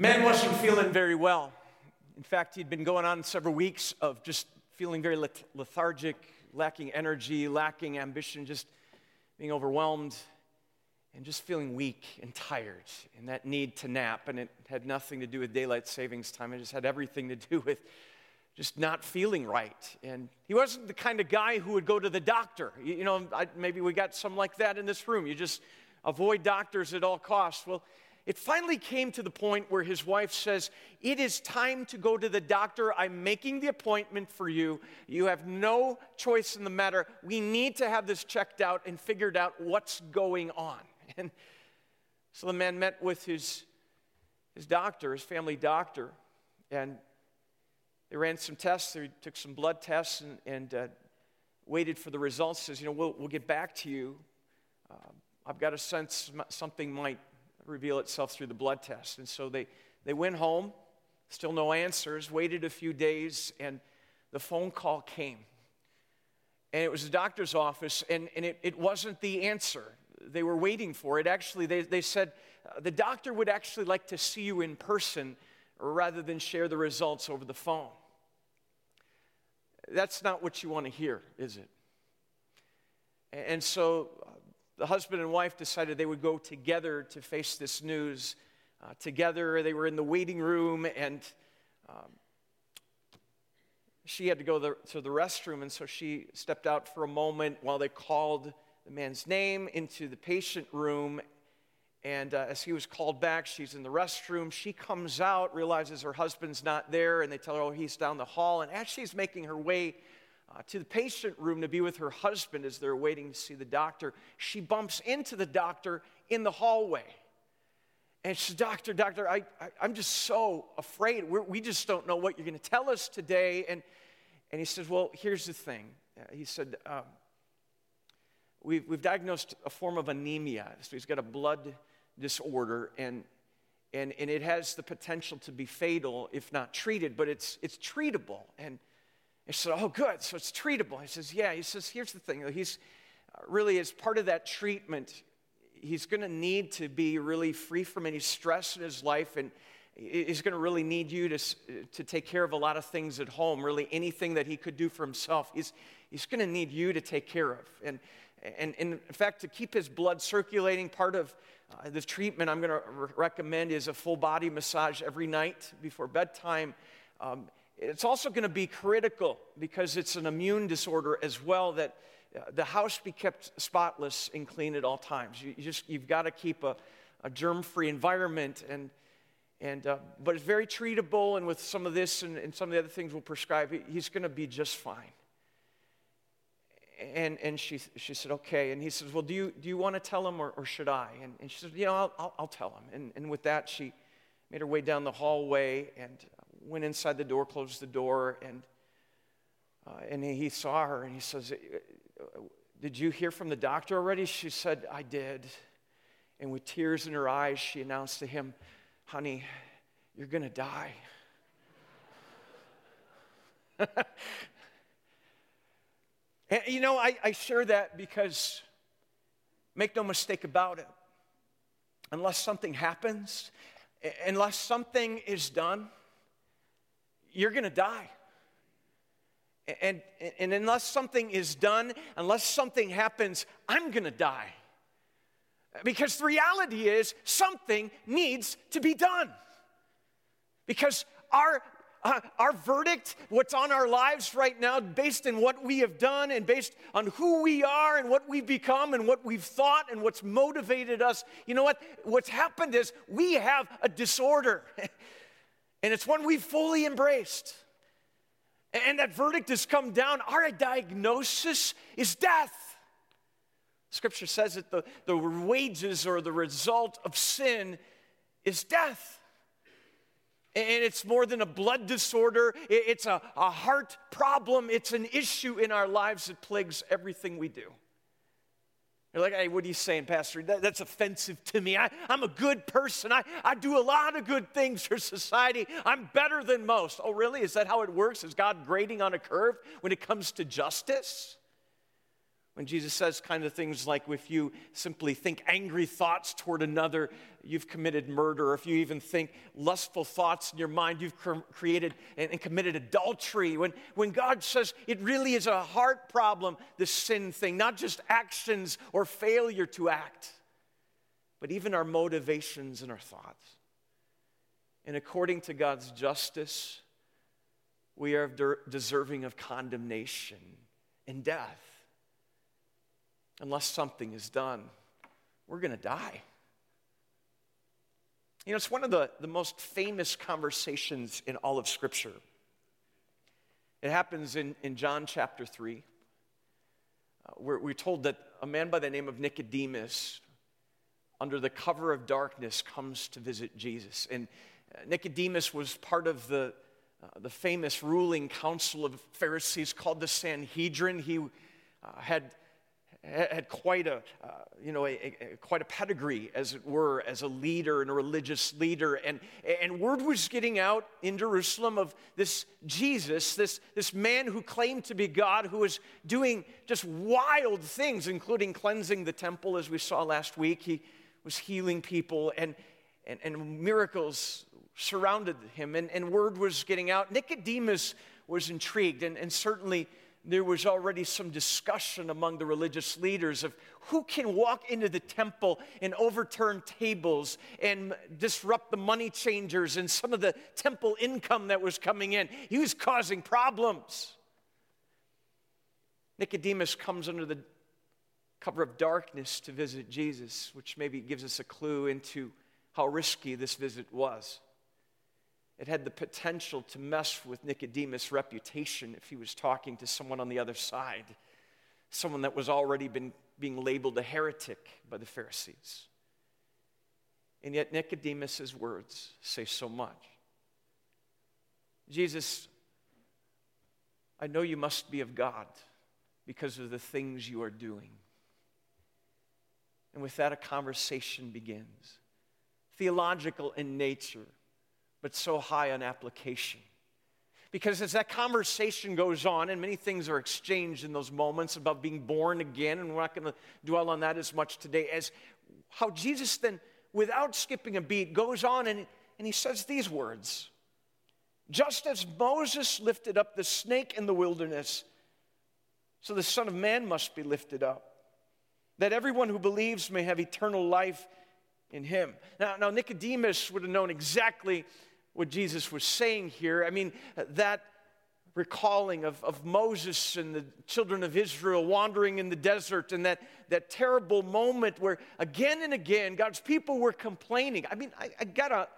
Man wasn't feeling very well. In fact, he'd been going on several weeks of just feeling very lethargic, lacking energy, lacking ambition, just being overwhelmed, and just feeling weak and tired, and that need to nap. And it had nothing to do with daylight savings time, it just had everything to do with just not feeling right. And he wasn't the kind of guy who would go to the doctor. You, know, I, maybe we got some like that in this room. You just avoid doctors at all costs. Well, it finally came to the point where his wife says, It is time to go to the doctor. I'm making the appointment for you. You have no choice in the matter. We need to have this checked out and figured out what's going on. And so the man met with his, his doctor, his family doctor, and they ran some tests. They took some blood tests and, and uh, waited for the results. Says, You know, we'll, we'll get back to you. Uh, I've got a sense something might reveal itself through the blood test. And so they, they went home, still no answers, waited a few days, and the phone call came. And it was the doctor's office, and, and it, it wasn't the answer they were waiting for. It actually, they, they said, uh, the doctor would actually like to see you in person rather than share the results over the phone. That's not what you want to hear, is it? And so the husband and wife decided they would go together to face this news. Uh, together, they were in the waiting room, and um, she had to go the, to the restroom, and so she stepped out for a moment while they called the man's name into the patient room. And uh, as he was called back, she's in the restroom. She comes out, realizes her husband's not there, and they tell her, oh, he's down the hall. And as she's making her way uh, to the patient room to be with her husband as they're waiting to see the doctor. She bumps into the doctor in the hallway. And she says, Doctor, doctor, I, I, am just so afraid. We're, we just don't know what you're going to tell us today. And, and he says, Well, here's the thing. Uh, he said, um, we've, we've diagnosed a form of anemia. So he's got a blood disorder, and, and, and it has the potential to be fatal if not treated, but it's, it's treatable. And I said, Oh, good. So it's treatable. He says, Yeah. He says, Here's the thing. He's uh, really, as part of that treatment, he's going to need to be really free from any stress in his life and he's going to really need you to, to take care of a lot of things at home really anything that he could do for himself he's, he's going to need you to take care of and, and, and in fact to keep his blood circulating part of uh, the treatment i'm going to re- recommend is a full body massage every night before bedtime um, it's also going to be critical because it's an immune disorder as well that uh, the house be kept spotless and clean at all times. You, just, you've got to keep a, a germ free environment. And, and, uh, but it's very treatable, and with some of this and, and some of the other things we'll prescribe, he's going to be just fine. And, and she, she said, okay. And he says, well, do you, do you want to tell him or, or should I? And, and she said, you know, I'll, I'll, I'll tell him. And, and with that, she made her way down the hallway and went inside the door, closed the door, and, uh, and he saw her and he says, Did you hear from the doctor already? She said, I did. And with tears in her eyes, she announced to him, Honey, you're going to die. and you know, I, I share that because make no mistake about it. Unless something happens, unless something is done, you're going to die. And, and unless something is done, unless something happens, I'm going to die. Because the reality is, something needs to be done. Because our, uh, our verdict, what's on our lives right now, based on what we have done and based on who we are and what we've become and what we've thought and what's motivated us, you know what? What's happened is we have a disorder. And it's one we've fully embraced. And that verdict has come down. Our diagnosis is death. Scripture says that the, the wages or the result of sin is death. And it's more than a blood disorder, it's a, a heart problem, it's an issue in our lives that plagues everything we do. You're like, hey, what are you saying, Pastor? That, that's offensive to me. I, I'm a good person. I, I do a lot of good things for society. I'm better than most. Oh, really? Is that how it works? Is God grading on a curve when it comes to justice? When Jesus says kind of things like, if you simply think angry thoughts toward another, you've committed murder. If you even think lustful thoughts in your mind, you've created and committed adultery. When, when God says it really is a heart problem, the sin thing, not just actions or failure to act, but even our motivations and our thoughts. And according to God's justice, we are deserving of condemnation and death unless something is done, we're going to die. You know, it's one of the, the most famous conversations in all of Scripture. It happens in, in John chapter 3, uh, we're told that a man by the name of Nicodemus, under the cover of darkness, comes to visit Jesus. And uh, Nicodemus was part of the, uh, the famous ruling council of Pharisees called the Sanhedrin. He uh, had had quite a, uh, you know, a, a, quite a pedigree, as it were, as a leader and a religious leader. And, and word was getting out in Jerusalem of this Jesus, this, this man who claimed to be God, who was doing just wild things, including cleansing the temple, as we saw last week. He was healing people, and, and, and miracles surrounded him, and, and word was getting out. Nicodemus was intrigued, and, and certainly there was already some discussion among the religious leaders of who can walk into the temple and overturn tables and disrupt the money changers and some of the temple income that was coming in. He was causing problems. Nicodemus comes under the cover of darkness to visit Jesus, which maybe gives us a clue into how risky this visit was. It had the potential to mess with Nicodemus' reputation if he was talking to someone on the other side, someone that was already been, being labeled a heretic by the Pharisees. And yet, Nicodemus' words say so much. Jesus, I know you must be of God because of the things you are doing. And with that, a conversation begins, theological in nature but so high on application. Because as that conversation goes on, and many things are exchanged in those moments about being born again, and we're not going to dwell on that as much today, as how Jesus then, without skipping a beat, goes on and, and he says these words Just as Moses lifted up the snake in the wilderness, so the Son of Man must be lifted up, that everyone who believes may have eternal life in him. Now, now Nicodemus would have known exactly what Jesus was saying here. I mean, that recalling of, of Moses and the children of Israel wandering in the desert and that, that terrible moment where again and again God's people were complaining. I mean, I, I gotta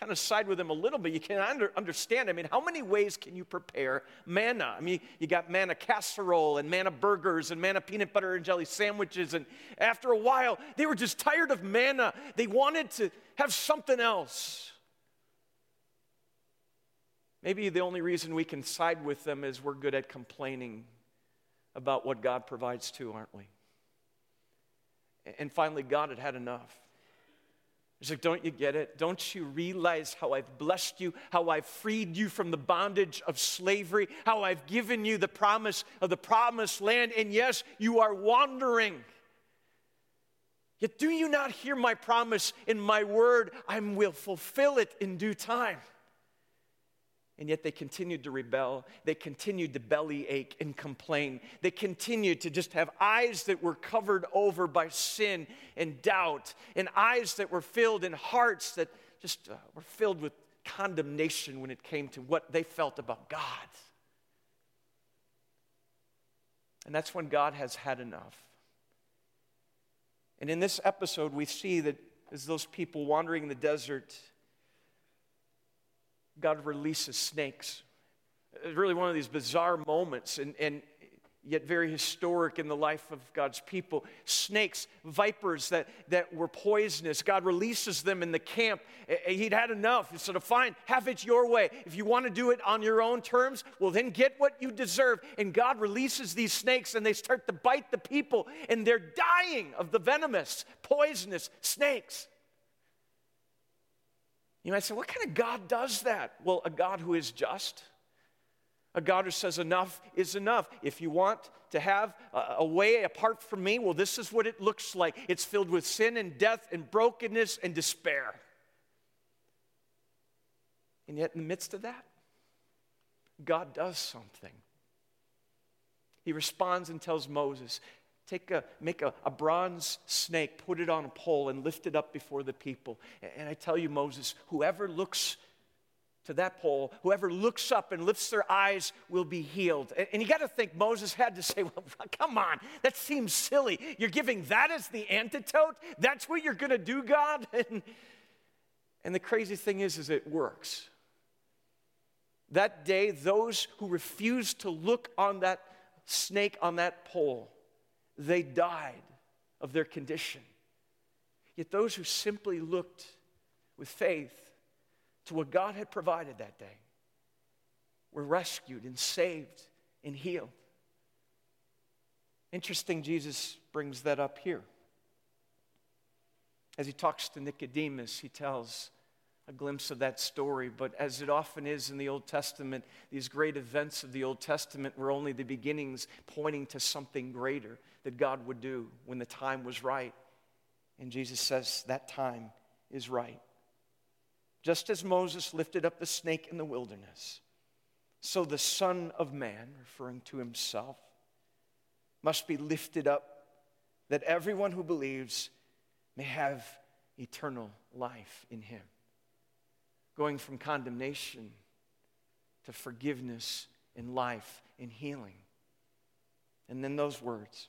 kind of side with them a little bit. You can under, understand. I mean, how many ways can you prepare manna? I mean, you got manna casserole and manna burgers and manna peanut butter and jelly sandwiches. And after a while, they were just tired of manna. They wanted to have something else. Maybe the only reason we can side with them is we're good at complaining about what God provides too, aren't we? And finally, God had had enough. He's like, Don't you get it? Don't you realize how I've blessed you, how I've freed you from the bondage of slavery, how I've given you the promise of the promised land? And yes, you are wandering. Yet do you not hear my promise in my word? I will fulfill it in due time. And yet they continued to rebel. They continued to bellyache and complain. They continued to just have eyes that were covered over by sin and doubt, and eyes that were filled and hearts that just uh, were filled with condemnation when it came to what they felt about God. And that's when God has had enough. And in this episode, we see that as those people wandering in the desert, God releases snakes. It's really one of these bizarre moments and, and yet very historic in the life of God's people. Snakes, vipers that, that were poisonous, God releases them in the camp. He'd had enough. He said, Fine, have it your way. If you want to do it on your own terms, well, then get what you deserve. And God releases these snakes and they start to bite the people, and they're dying of the venomous, poisonous snakes. You might say, what kind of God does that? Well, a God who is just, A God who says enough is enough. If you want to have a, way apart from me, well, this is what it looks like. It's filled with sin and death and brokenness and despair. And yet, in the midst of that, God does something. He responds and tells Moses, Take a, make a, a bronze snake, put it on a pole, and lift it up before the people. And I tell you, Moses, whoever looks to that pole, whoever looks up and lifts their eyes will be healed. And you got to think Moses had to say, well, come on, that seems silly. You're giving that as the antidote? That's what you're going to do, God? And, and the crazy thing is, is it works. That day, those who refused to look on that snake on that pole, they died of their condition. Yet those who simply looked with faith to what God had provided that day were rescued and saved and healed. Interesting, Jesus brings that up here. As he talks to Nicodemus, he tells a glimpse of that story. But as it often is in the Old Testament, these great events of the Old Testament were only the beginnings pointing to something greater that God would do when the time was right. And Jesus says that time is right. Just as Moses lifted up the snake in the wilderness, so the Son of Man, referring to himself, must be lifted up that everyone who believes may have eternal life in him going from condemnation to forgiveness and life and healing. And then those words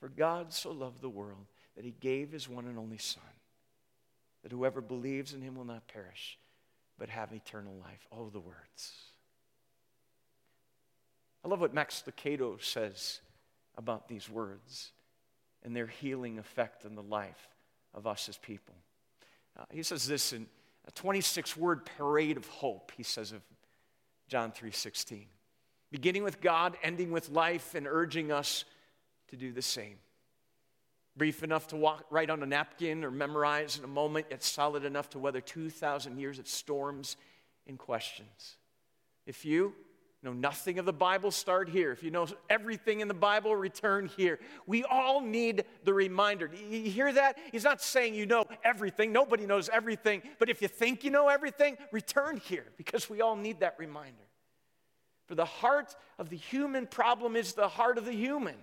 For God so loved the world that he gave his one and only Son, that whoever believes in him will not perish, but have eternal life. Oh, the words. I love what Max Lucado says about these words and their healing effect on the life of us as people. Uh, he says this in a 26 word parade of hope, he says of John 3:16. Beginning with God, ending with life, and urging us to do the same. Brief enough to walk, write on a napkin or memorize in a moment, yet solid enough to weather 2,000 years of storms and questions. If you know nothing of the Bible, start here. If you know everything in the Bible, return here. We all need the reminder. You hear that? He's not saying you know everything. Nobody knows everything. But if you think you know everything, return here because we all need that reminder. For the heart of the human problem is the heart of the human.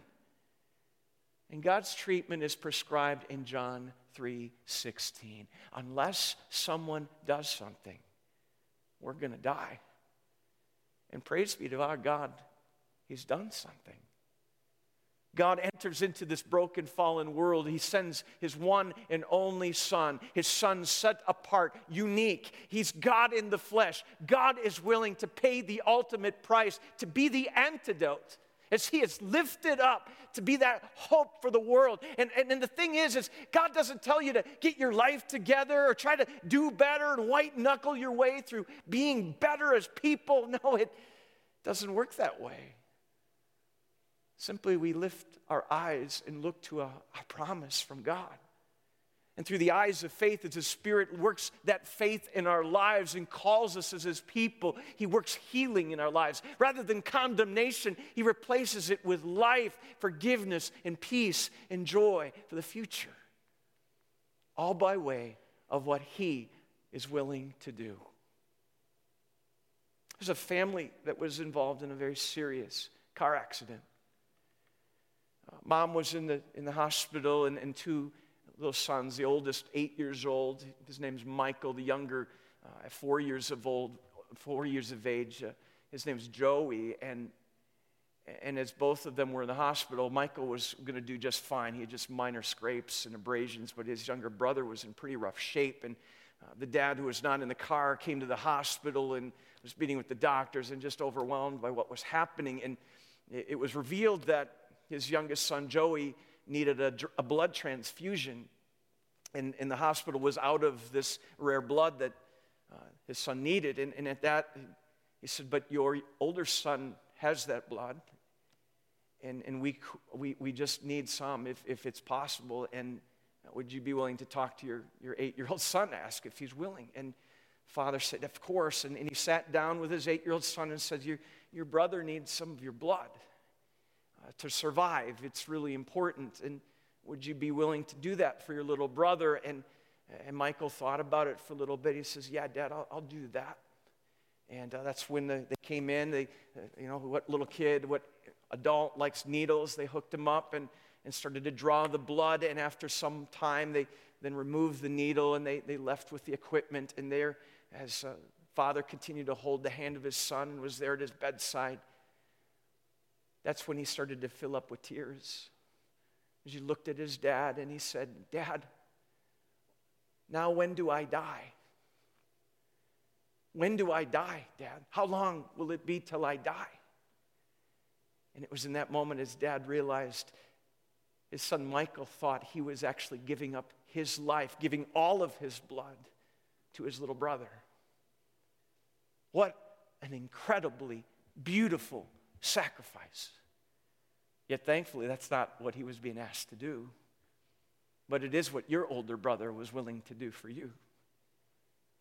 And God's treatment is prescribed in John 3:16. Unless someone does something, we're going to die. And praise be to our God, He's done something. God enters into this broken, fallen world. He sends His one and only Son, His Son set apart, unique. He's God in the flesh. God is willing to pay the ultimate price, to be the antidote as he is lifted up to be that hope for the world. And, and, and, the thing is, is God doesn't tell you to get your life together or try to do better and white knuckle your way through being better as people. No, it doesn't work that way. Simply, we lift our eyes and look to a, a promise from God. And through the eyes of faith, as His Spirit works that faith in our lives and calls us as His people, He works healing in our lives. Rather than condemnation, He replaces it with life, forgiveness, and peace and joy for the future. All by way of what He is willing to do. There's a family that was involved in a very serious car accident. Uh, mom was in the, in the hospital, and, and two little sons, the oldest, eight years old. His name's Michael, the younger, uh, four years of old, four years of age. Uh, his name's Joey. And, and as both of them were in the hospital, Michael was going to do just fine. He had just minor scrapes and abrasions, but his younger brother was in pretty rough shape. And uh, the dad who was not in the car came to the hospital and was meeting with the doctors and just overwhelmed by what was happening. And it, it was revealed that his youngest son, Joey, needed a, a blood transfusion. And, and, the hospital was out of this rare blood that uh, his son needed. And, and at that, he said, But your older son has that blood. And, and we, we, we just need some if, if it's possible. And would you be willing to talk to your, your eight year old son, ask if he's willing? And father said, Of course. And, and he sat down with his eight year old son and said, your, your brother needs some of your blood to survive. It's really important. And would you be willing to do that for your little brother? And, and Michael thought about it for a little bit. He says, Yeah, Dad, I'll, I'll do that. And uh, that's when the, they came in. They, uh, you know, what little kid, what adult likes needles? They hooked him up and, and started to draw the blood. And after some time, they then removed the needle and they, they left with the equipment. And there, as uh, father continued to hold the hand of his son and was there at his bedside, that's when he started to fill up with tears. As he looked at his dad and he said, Dad, now when do I die? When do I die, Dad? How long will it be till I die? And it was in that moment his dad realized his son Michael thought he was actually giving up his life, giving all of his blood to his little brother. What an incredibly beautiful sacrifice. Yet thankfully, that's not what he was being asked to do. But it is what your older brother was willing to do for you.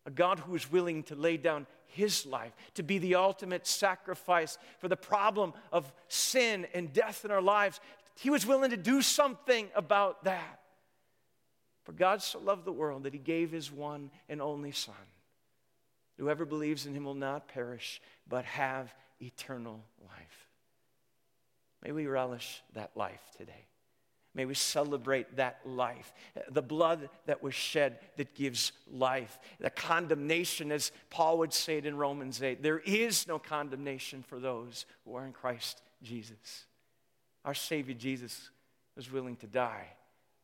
A God who is willing to lay down his life, to be the ultimate sacrifice for the problem of sin and death in our lives. He was willing to do something about that. For God so loved the world that he gave his one and only Son. Whoever believes in him will not perish, but have eternal life. May we relish that life today. May we celebrate that life. The blood that was shed that gives life. The condemnation, as Paul would say it in Romans 8, there is no condemnation for those who are in Christ Jesus. Our Savior Jesus was willing to die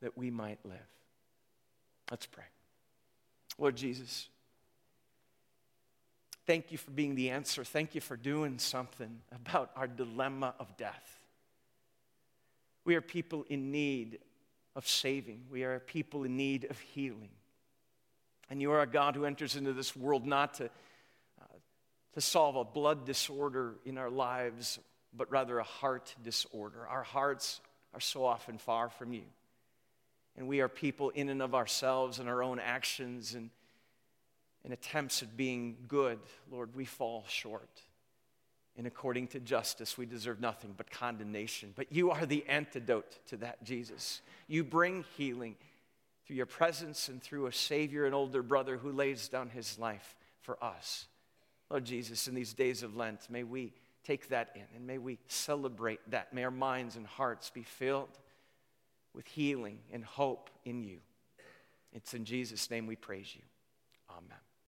that we might live. Let's pray. Lord Jesus, thank you for being the answer. Thank you for doing something about our dilemma of death. We are people in need of saving, we are people in need of healing. And you are a God who enters into this world not to, uh, to solve a blood disorder in our lives, but rather a heart disorder. Our hearts are so often far from you. And we are people in and of ourselves and our own actions and, and attempts at being good. Lord, we fall short. And according to justice, we deserve nothing but condemnation. But you are the antidote to that, Jesus. You bring healing through your presence and through a Savior, an older brother who lays down his life for us. Lord Jesus, in these days of Lent, may we take that in and may we celebrate that. May our minds and hearts be filled with healing and hope in you. It's in Jesus' name we praise you. Amen.